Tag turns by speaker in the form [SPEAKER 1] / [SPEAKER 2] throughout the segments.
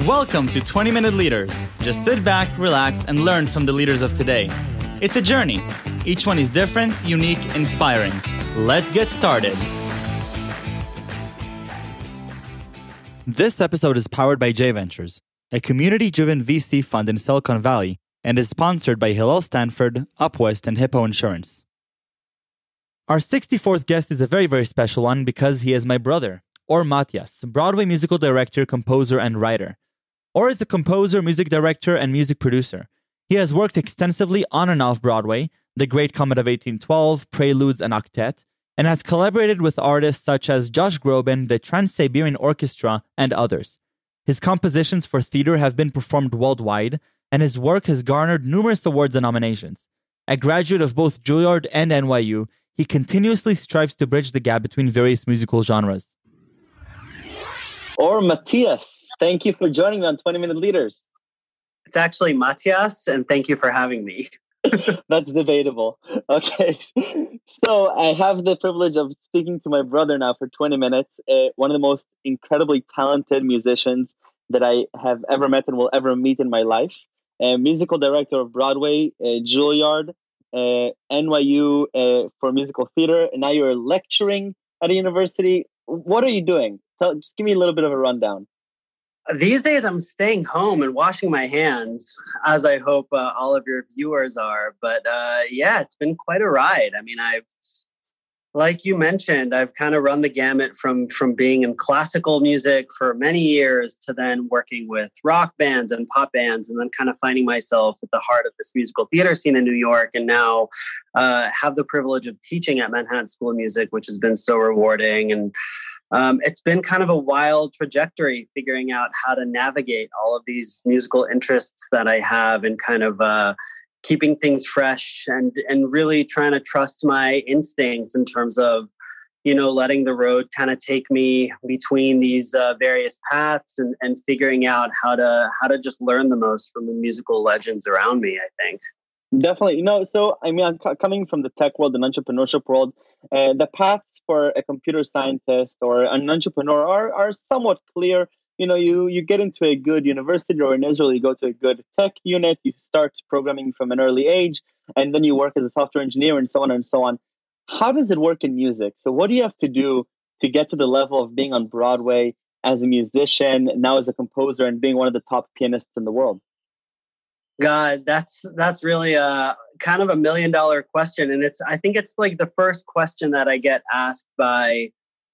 [SPEAKER 1] Welcome to 20 Minute Leaders. Just sit back, relax, and learn from the leaders of today. It's a journey. Each one is different, unique, inspiring. Let's get started. This episode is powered by J Ventures, a community driven VC fund in Silicon Valley, and is sponsored by Hillel Stanford, Upwest, and Hippo Insurance. Our 64th guest is a very, very special one because he is my brother, Or Matias, Broadway musical director, composer, and writer. Or is a composer, music director, and music producer. He has worked extensively on and off Broadway, The Great Comet of 1812, Preludes, and Octet, and has collaborated with artists such as Josh Groban, the Trans Siberian Orchestra, and others. His compositions for theater have been performed worldwide, and his work has garnered numerous awards and nominations. A graduate of both Juilliard and NYU, he continuously strives to bridge the gap between various musical genres.
[SPEAKER 2] Or Matias, thank you for joining me on 20 Minute Leaders.
[SPEAKER 3] It's actually Matias, and thank you for having me.
[SPEAKER 2] That's debatable. Okay. So I have the privilege of speaking to my brother now for 20 minutes, uh, one of the most incredibly talented musicians that I have ever met and will ever meet in my life. A musical director of Broadway, uh, Juilliard, uh, NYU uh, for musical theater, and now you're lecturing at a university. What are you doing? Tell, just give me a little bit of a rundown.
[SPEAKER 3] These days, I'm staying home and washing my hands, as I hope uh, all of your viewers are. But uh, yeah, it's been quite a ride. I mean, I've like you mentioned, I've kind of run the gamut from from being in classical music for many years to then working with rock bands and pop bands, and then kind of finding myself at the heart of this musical theater scene in New York, and now uh, have the privilege of teaching at Manhattan School of Music, which has been so rewarding. And um, it's been kind of a wild trajectory figuring out how to navigate all of these musical interests that I have and kind of uh, keeping things fresh and and really trying to trust my instincts in terms of you know letting the road kind of take me between these uh, various paths and and figuring out how to how to just learn the most from the musical legends around me i think.
[SPEAKER 2] Definitely. You know so i mean coming from the tech world and entrepreneurship world uh, the paths for a computer scientist or an entrepreneur are, are somewhat clear. You know you you get into a good university or in israel you go to a good tech unit you start programming from an early age and then you work as a software engineer and so on and so on. How does it work in music? So what do you have to do to get to the level of being on broadway as a musician now as a composer and being one of the top pianists in the world
[SPEAKER 3] god that's that's really a kind of a million dollar question and it's i think it's like the first question that i get asked by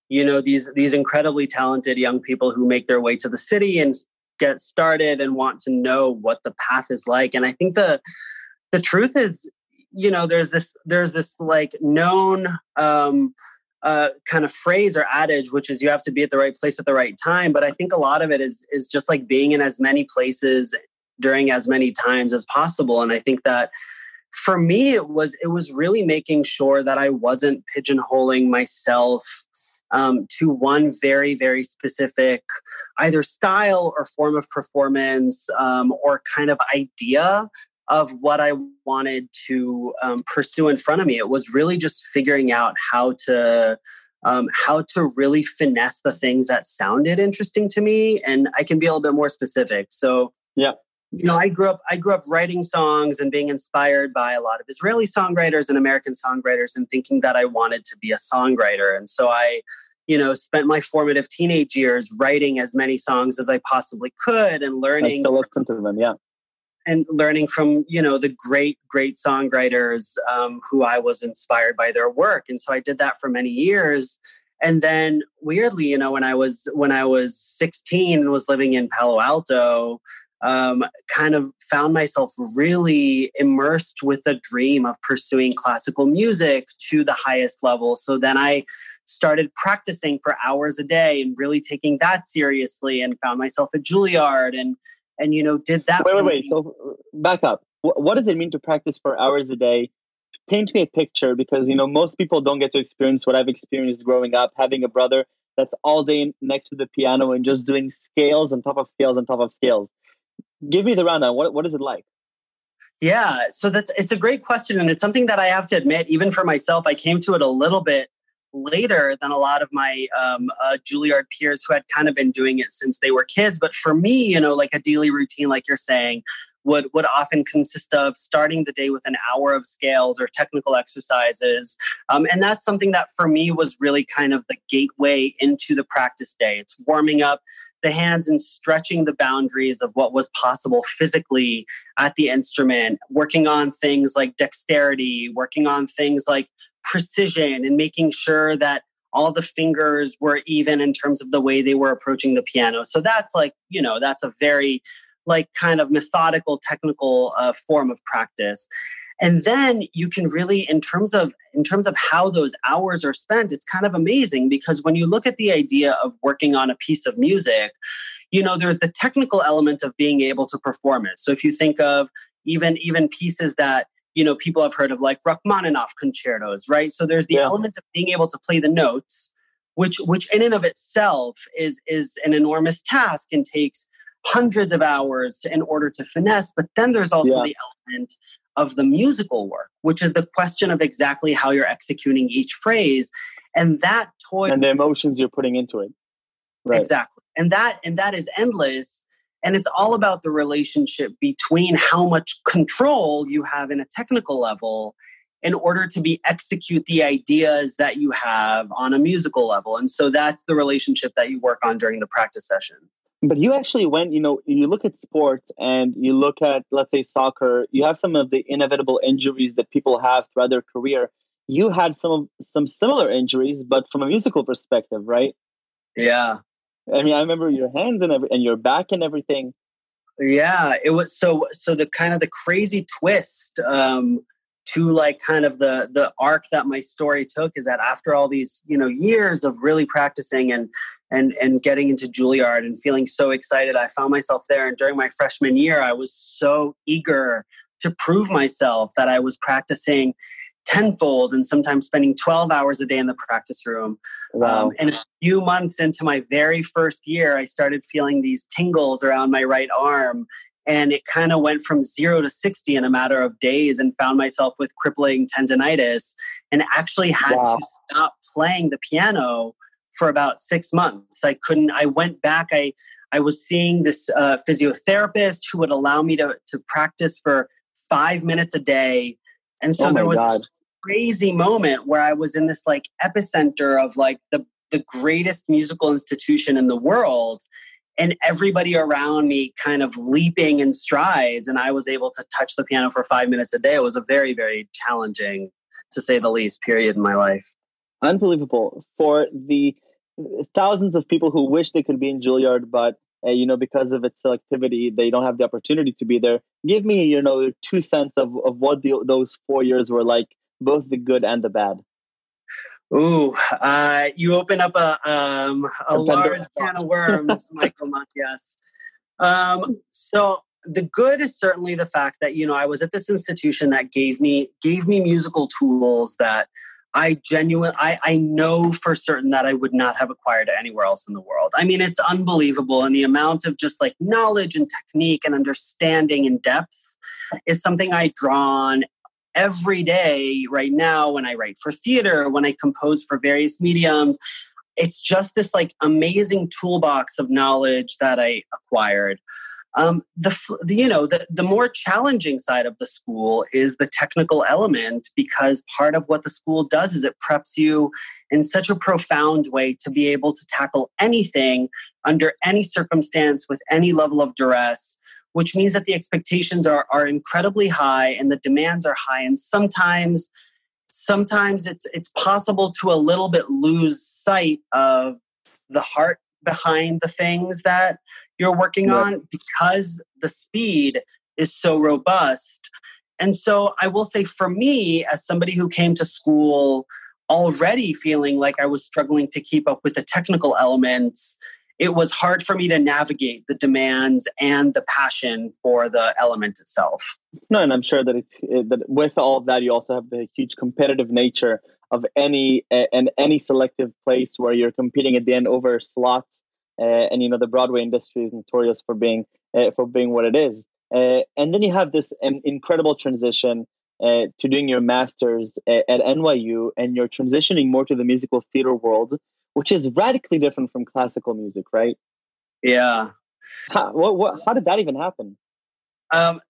[SPEAKER 3] you know these these incredibly talented young people who make their way to the city and get started and want to know what the path is like and i think the the truth is you know there's this there's this like known um uh, kind of phrase or adage, which is you have to be at the right place at the right time. But I think a lot of it is is just like being in as many places during as many times as possible. And I think that for me, it was it was really making sure that I wasn't pigeonholing myself um, to one very, very specific either style or form of performance um, or kind of idea of what I wanted to um, pursue in front of me. It was really just figuring out how to. Um, how to really finesse the things that sounded interesting to me, and I can be a little bit more specific. So,
[SPEAKER 2] yeah,
[SPEAKER 3] you know, I grew up I grew up writing songs and being inspired by a lot of Israeli songwriters and American songwriters and thinking that I wanted to be a songwriter. And so I, you know, spent my formative teenage years writing as many songs as I possibly could and learning
[SPEAKER 2] I still listen to them, yeah.
[SPEAKER 3] And learning from, you know, the great, great songwriters um, who I was inspired by their work. And so I did that for many years. And then weirdly, you know, when I was when I was 16 and was living in Palo Alto, um, kind of found myself really immersed with a dream of pursuing classical music to the highest level. So then I started practicing for hours a day and really taking that seriously and found myself at Juilliard and and you know did that.
[SPEAKER 2] Wait, wait, wait. So back up. What does it mean to practice for hours a day? Paint me a picture because you know most people don't get to experience what I've experienced growing up, having a brother that's all day next to the piano and just doing scales on top of scales on top of scales give me the rundown. What what is it like?
[SPEAKER 3] Yeah, so that's it's a great question, and it's something that I have to admit, even for myself, I came to it a little bit later than a lot of my um, uh, Juilliard peers who had kind of been doing it since they were kids. But for me, you know, like a daily routine, like you're saying, would would often consist of starting the day with an hour of scales or technical exercises, um, and that's something that for me was really kind of the gateway into the practice day. It's warming up the hands and stretching the boundaries of what was possible physically at the instrument, working on things like dexterity, working on things like precision, and making sure that all the fingers were even in terms of the way they were approaching the piano. So that's like, you know, that's a very like kind of methodical technical uh, form of practice and then you can really in terms of in terms of how those hours are spent it's kind of amazing because when you look at the idea of working on a piece of music you know there's the technical element of being able to perform it so if you think of even even pieces that you know people have heard of like rachmaninoff concertos right so there's the yeah. element of being able to play the notes which which in and of itself is is an enormous task and takes hundreds of hours in order to finesse but then there's also yeah. the element of the musical work, which is the question of exactly how you're executing each phrase. And that toy
[SPEAKER 2] and the emotions you're putting into it.
[SPEAKER 3] Right. Exactly. And that and that is endless. And it's all about the relationship between how much control you have in a technical level in order to be execute the ideas that you have on a musical level. And so that's the relationship that you work on during the practice session.
[SPEAKER 2] But you actually went, you know, you look at sports and you look at, let's say, soccer, you have some of the inevitable injuries that people have throughout their career. You had some some similar injuries, but from a musical perspective, right?
[SPEAKER 3] Yeah.
[SPEAKER 2] I mean, I remember your hands and every, and your back and everything.
[SPEAKER 3] Yeah, it was so so the kind of the crazy twist um to like kind of the the arc that my story took is that after all these you know years of really practicing and and and getting into Juilliard and feeling so excited I found myself there and during my freshman year I was so eager to prove myself that I was practicing tenfold and sometimes spending 12 hours a day in the practice room. Wow. Um, and a few months into my very first year, I started feeling these tingles around my right arm and it kind of went from zero to 60 in a matter of days and found myself with crippling tendonitis and actually had wow. to stop playing the piano for about six months i couldn't i went back i i was seeing this uh, physiotherapist who would allow me to, to practice for five minutes a day and so oh there was God. this crazy moment where i was in this like epicenter of like the the greatest musical institution in the world and everybody around me kind of leaping in strides and i was able to touch the piano for five minutes a day. It was a very very challenging to say the least period in my life.
[SPEAKER 2] Unbelievable. For the thousands of people who wish they could be in juilliard but uh, you know because of its selectivity they don't have the opportunity to be there give me you know two cents of, of what the, those four years were like both the good and the bad
[SPEAKER 3] Ooh, uh, you open up a um, a large can of worms, Michael Matias. Um, so the good is certainly the fact that you know I was at this institution that gave me gave me musical tools that I genuinely I, I know for certain that I would not have acquired anywhere else in the world. I mean, it's unbelievable, and the amount of just like knowledge and technique and understanding and depth is something I draw on every day right now when I write for theater, when I compose for various mediums. It's just this like amazing toolbox of knowledge that I acquired. Um, the, the, you know the, the more challenging side of the school is the technical element because part of what the school does is it preps you in such a profound way to be able to tackle anything under any circumstance with any level of duress which means that the expectations are, are incredibly high and the demands are high. And sometimes, sometimes it's it's possible to a little bit lose sight of the heart behind the things that you're working on because the speed is so robust. And so I will say for me, as somebody who came to school already feeling like I was struggling to keep up with the technical elements it was hard for me to navigate the demands and the passion for the element itself.
[SPEAKER 2] No, and I'm sure that it's it, that with all of that, you also have the huge competitive nature of any uh, and any selective place where you're competing at the end over slots. Uh, and you know the Broadway industry is notorious for being uh, for being what it is. and then you have this um, incredible transition uh, to doing your master's at, at NYU, and you're transitioning more to the musical theater world, which is radically different from classical music, right?
[SPEAKER 3] Yeah.
[SPEAKER 2] How, what, what, how did that even happen?
[SPEAKER 3] Um,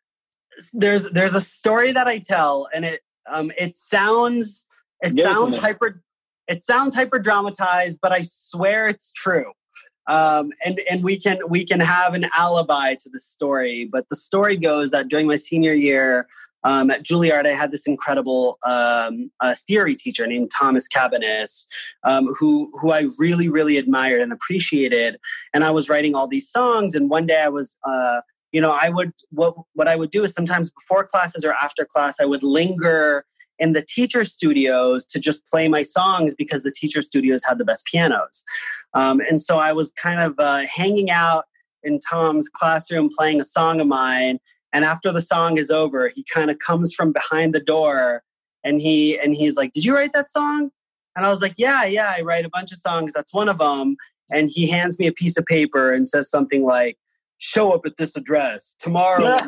[SPEAKER 3] there's there's a story that I tell, and it um, it sounds it sounds it hyper it sounds hyper dramatized, but I swear it's true. Um, and and we can we can have an alibi to the story. But the story goes that during my senior year um, at Juilliard, I had this incredible um, uh, theory teacher named Thomas Cabaniss, um, who who I really really admired and appreciated. And I was writing all these songs. And one day I was. Uh, you know, I would what what I would do is sometimes before classes or after class, I would linger in the teacher studios to just play my songs because the teacher studios had the best pianos. Um, and so I was kind of uh, hanging out in Tom's classroom playing a song of mine. And after the song is over, he kind of comes from behind the door and he and he's like, "Did you write that song?" And I was like, "Yeah, yeah, I write a bunch of songs. That's one of them." And he hands me a piece of paper and says something like, "Show up at this address tomorrow."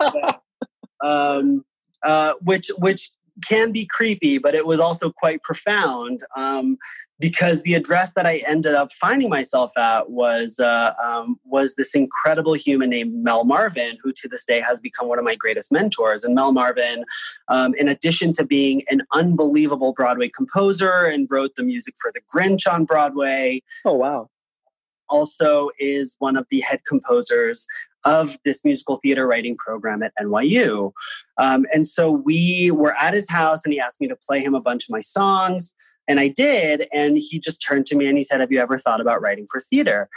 [SPEAKER 3] um, uh, which which can be creepy, but it was also quite profound um, because the address that I ended up finding myself at was uh, um, was this incredible human named Mel Marvin, who to this day has become one of my greatest mentors. And Mel Marvin, um, in addition to being an unbelievable Broadway composer and wrote the music for The Grinch on Broadway.
[SPEAKER 2] Oh wow!
[SPEAKER 3] Also, is one of the head composers of this musical theater writing program at NYU. Um, and so we were at his house and he asked me to play him a bunch of my songs. And I did. And he just turned to me and he said, Have you ever thought about writing for theater?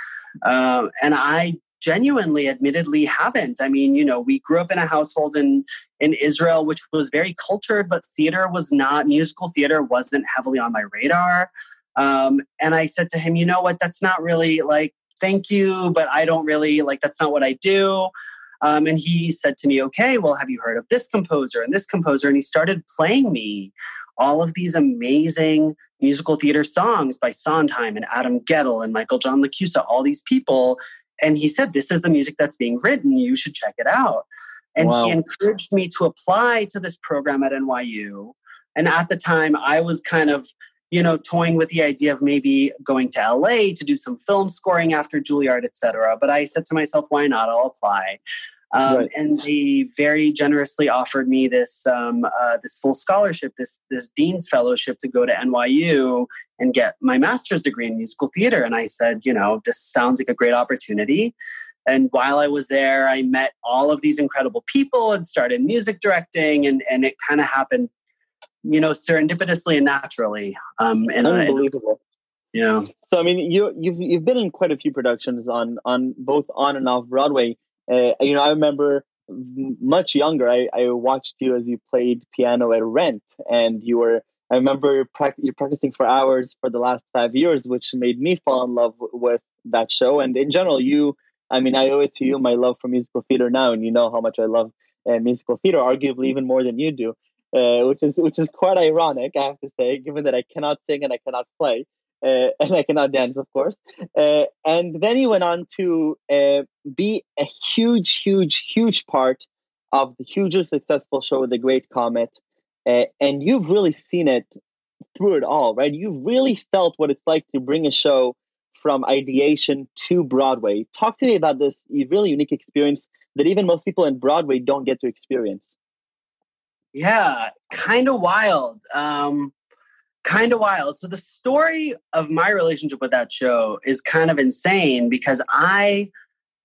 [SPEAKER 3] Um, and I genuinely admittedly haven't i mean you know we grew up in a household in in israel which was very cultured but theater was not musical theater wasn't heavily on my radar um, and i said to him you know what that's not really like thank you, but I don't really like that's not what I do. Um, and he said to me, okay, well, have you heard of this composer and this composer? And he started playing me all of these amazing musical theater songs by Sondheim and Adam Guettel and Michael John LaChiusa, all these people. And he said, this is the music that's being written. You should check it out. And wow. he encouraged me to apply to this program at NYU. And at the time, I was kind of you know, toying with the idea of maybe going to LA to do some film scoring after Juilliard, et cetera. But I said to myself, why not? I'll apply. Um, right. And they very generously offered me this um, uh, this full scholarship, this this dean's fellowship to go to NYU and get my master's degree in musical theater. And I said, you know, this sounds like a great opportunity. And while I was there, I met all of these incredible people and started music directing, and and it kind of happened you know, serendipitously and naturally. Um, and
[SPEAKER 2] unbelievable.
[SPEAKER 3] yeah.
[SPEAKER 2] So I mean, you you've you've been in quite a few productions on on both on and off Broadway. Uh, you know, I remember much younger. I, I watched you as you played piano at Rent, and you were. I remember you're practicing for hours for the last five years, which made me fall in love w- with that show. And in general, you, I mean, I owe it to you my love for musical theater now, and you know how much I love uh, musical theater, arguably even more than you do uh, which is which is quite ironic, I have to say, given that I cannot sing and I cannot play. Uh, and I cannot dance, of course. Uh, and then he went on to uh, be a huge, huge, huge part of the hugely successful show, The Great Comet. Uh, and you've really seen it through it all, right? You've really felt what it's like to bring a show from ideation to Broadway. Talk to me about this really unique experience that even most people in Broadway don't get to experience.
[SPEAKER 3] Yeah, kind of wild. Um, kind of wild. So the story of my relationship with that show is kind of insane because I,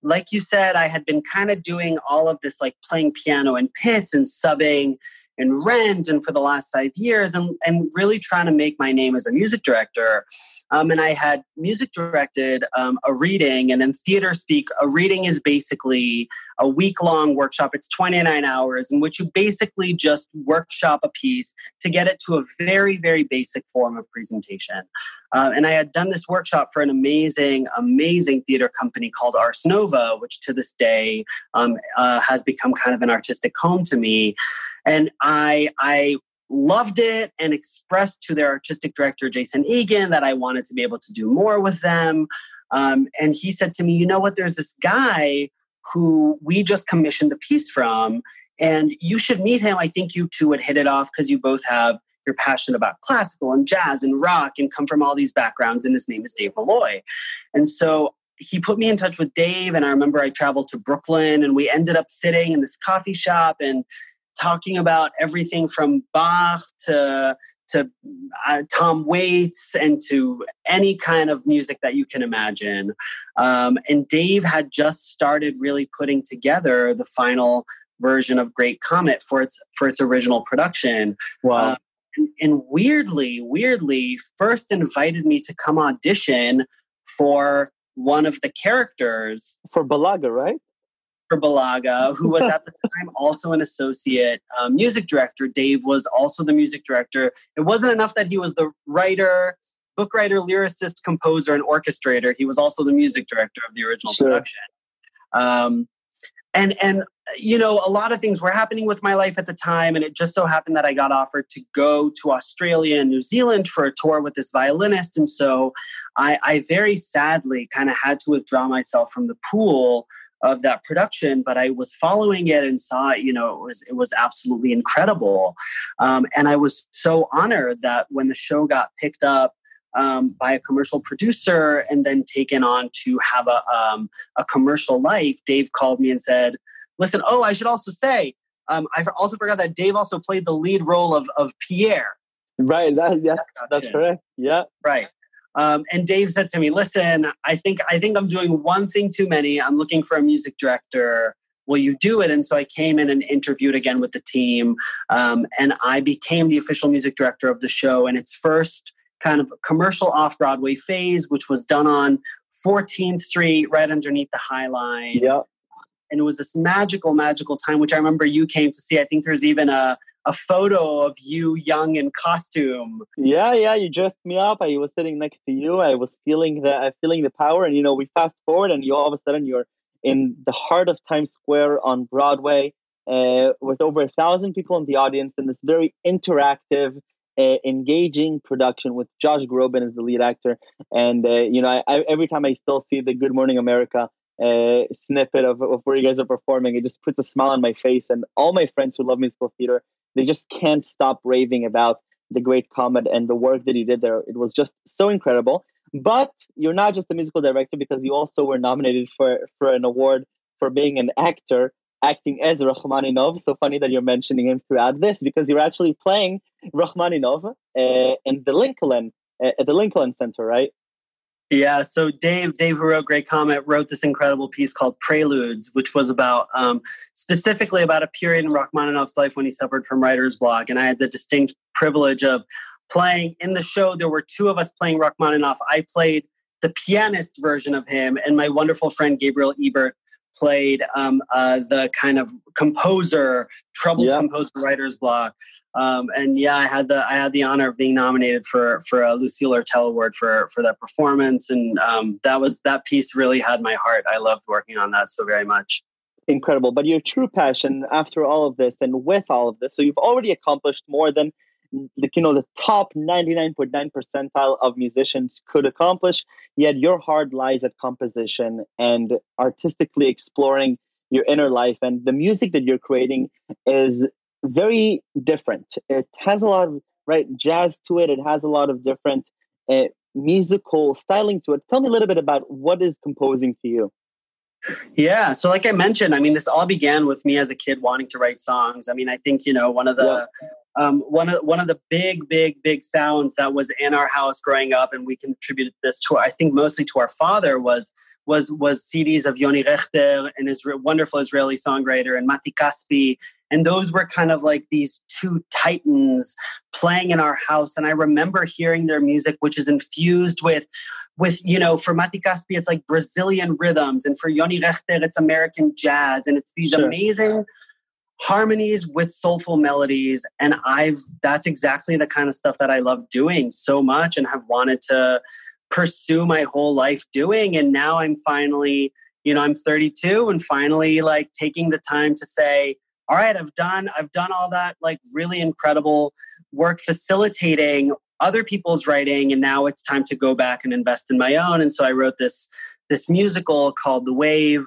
[SPEAKER 3] like you said, I had been kind of doing all of this, like playing piano in pits and subbing and rent and for the last five years and, and really trying to make my name as a music director um, and I had music directed um, a reading. And in theater speak, a reading is basically a week long workshop. It's 29 hours in which you basically just workshop a piece to get it to a very, very basic form of presentation. Uh, and I had done this workshop for an amazing, amazing theater company called Ars Nova, which to this day um, uh, has become kind of an artistic home to me. And I, I loved it and expressed to their artistic director, Jason Eagan, that I wanted to be able to do more with them. Um, and he said to me, You know what? There's this guy who we just commissioned a piece from. and you should meet him. I think you two would hit it off because you both have you're passionate about classical and jazz and rock and come from all these backgrounds. And his name is Dave Malloy. And so he put me in touch with Dave. And I remember I traveled to Brooklyn and we ended up sitting in this coffee shop and talking about everything from Bach to to uh, Tom Waits and to any kind of music that you can imagine. Um, and Dave had just started really putting together the final version of Great Comet for its for its original production.
[SPEAKER 2] Wow. Uh,
[SPEAKER 3] and, and weirdly, weirdly, first invited me to come audition for one of the characters
[SPEAKER 2] for Balaga, right?
[SPEAKER 3] For Balaga, who was at the time also an associate um, music director. Dave was also the music director. It wasn't enough that he was the writer, book writer, lyricist, composer, and orchestrator. He was also the music director of the original sure. production. Um, and and you know a lot of things were happening with my life at the time and it just so happened that i got offered to go to australia and new zealand for a tour with this violinist and so i, I very sadly kind of had to withdraw myself from the pool of that production but i was following it and saw it, you know it was it was absolutely incredible um, and i was so honored that when the show got picked up um, by a commercial producer and then taken on to have a, um, a commercial life, Dave called me and said, Listen, oh, I should also say, um, I also forgot that Dave also played the lead role of, of Pierre.
[SPEAKER 2] Right. That, yeah, that's correct. Yeah.
[SPEAKER 3] Right. Um, and Dave said to me, "Listen, I think I think I'm doing one thing too many. I'm looking for a music director. Will you do it?" And so I came in and interviewed again with the team, um, and I became the official music director of the show. And its first kind of commercial off Broadway phase, which was done on 14th Street, right underneath the High Line.
[SPEAKER 2] Yeah.
[SPEAKER 3] And it was this magical, magical time, which I remember you came to see. I think there's even a, a photo of you young in costume.
[SPEAKER 2] Yeah, yeah. You dressed me up. I was sitting next to you. I was feeling the feeling the power. And you know, we fast forward, and you all of a sudden you're in the heart of Times Square on Broadway, uh, with over a thousand people in the audience, in this very interactive uh, engaging production with Josh Groban as the lead actor. And uh, you know, I, I, every time I still see the Good Morning America uh, snippet of, of where you guys are performing, it just puts a smile on my face. And all my friends who love musical theater, they just can't stop raving about the Great Comet and the work that he did there. It was just so incredible. But you're not just a musical director because you also were nominated for for an award for being an actor acting as Rachmaninov. So funny that you're mentioning him throughout this because you're actually playing Rachmaninov uh, in the Lincoln uh, at the Lincoln Center, right?
[SPEAKER 3] Yeah. So Dave, Dave, who wrote Great Comet, wrote this incredible piece called Preludes, which was about um, specifically about a period in Rachmaninoff's life when he suffered from writer's block. And I had the distinct privilege of playing in the show. There were two of us playing Rachmaninoff. I played the pianist version of him, and my wonderful friend Gabriel Ebert played um, uh, the kind of composer, troubled composer writer's block. Um, and yeah, I had the I had the honor of being nominated for for a Lucille Lortel Award for for that performance, and um, that was that piece really had my heart. I loved working on that so very much.
[SPEAKER 2] Incredible, but your true passion after all of this and with all of this, so you've already accomplished more than the, you know the top 99.9 percentile of musicians could accomplish yet your heart lies at composition and artistically exploring your inner life. And the music that you're creating is very different. It has a lot of right jazz to it. It has a lot of different uh, musical styling to it. Tell me a little bit about what is composing to you.
[SPEAKER 3] Yeah. So, like I mentioned, I mean, this all began with me as a kid wanting to write songs. I mean, I think you know one of the yeah um, one of one of the big, big, big sounds that was in our house growing up, and we contributed this to, I think, mostly to our father was was was CDs of Yoni Rechter and his wonderful Israeli songwriter and Mati Kaspi, and those were kind of like these two titans playing in our house. And I remember hearing their music, which is infused with with you know for Mati Kaspi it's like Brazilian rhythms, and for Yoni Rechter it's American jazz, and it's these sure. amazing harmonies with soulful melodies. And i've that's exactly the kind of stuff that i love doing so much and have wanted to pursue my whole life doing. And now i'm finally you know i'm 32 and finally like taking the time to say all right i've done i've done all that like really incredible work facilitating other people's writing. And now it's time to go back and invest in my own. And so i wrote this this musical called the wave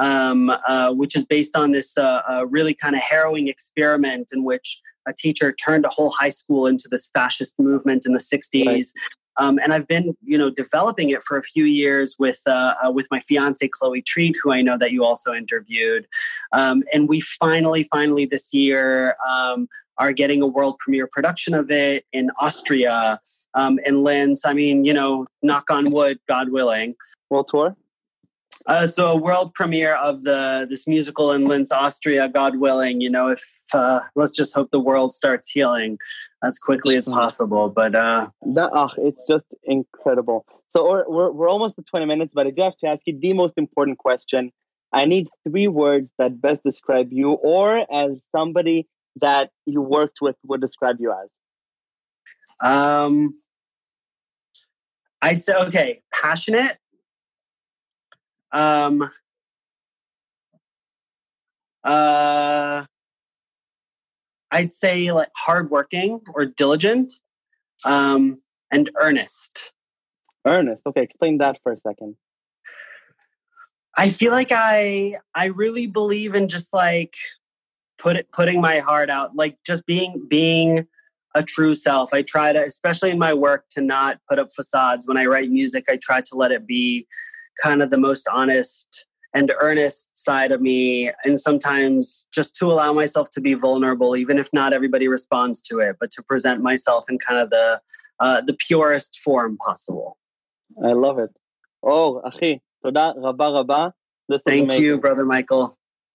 [SPEAKER 3] um, uh, which is based on this uh, uh, really kind of harrowing experiment in which a teacher turned a whole high school into this fascist movement in the 60s. Right. Um, and I've been, you know, developing it for a few years with uh, uh, with my fiance Chloe Treat, who I know that you also interviewed. Um, and we finally, finally this year um, are getting a world premiere production of it in Austria, um, in Linz. I mean, you know, knock on wood, God willing.
[SPEAKER 2] World tour.
[SPEAKER 3] Uh, so a world premiere of the this musical in Linz, Austria, God willing. You know, if uh, let's just hope the world starts healing as quickly as possible. But uh,
[SPEAKER 2] that, oh, it's just incredible. So we're, we're we're almost at twenty minutes, but I do have to ask you the most important question. I need three words that best describe you, or as somebody that you worked with would describe you as.
[SPEAKER 3] Um, I'd say okay, passionate um, uh, I'd say like hardworking or diligent, um, and earnest.
[SPEAKER 2] Earnest. Okay, explain that for a second.
[SPEAKER 3] I feel like I I really believe in just like put it putting my heart out, like just being being a true self. I try to, especially in my work, to not put up facades. When I write music, I try to let it be kind of the most honest and earnest side of me and sometimes just to allow myself to be vulnerable even if not everybody responds to it but to present myself in kind of the uh, the purest form possible.
[SPEAKER 2] I love it. Oh achi toda rabba rabba
[SPEAKER 3] thank you brother michael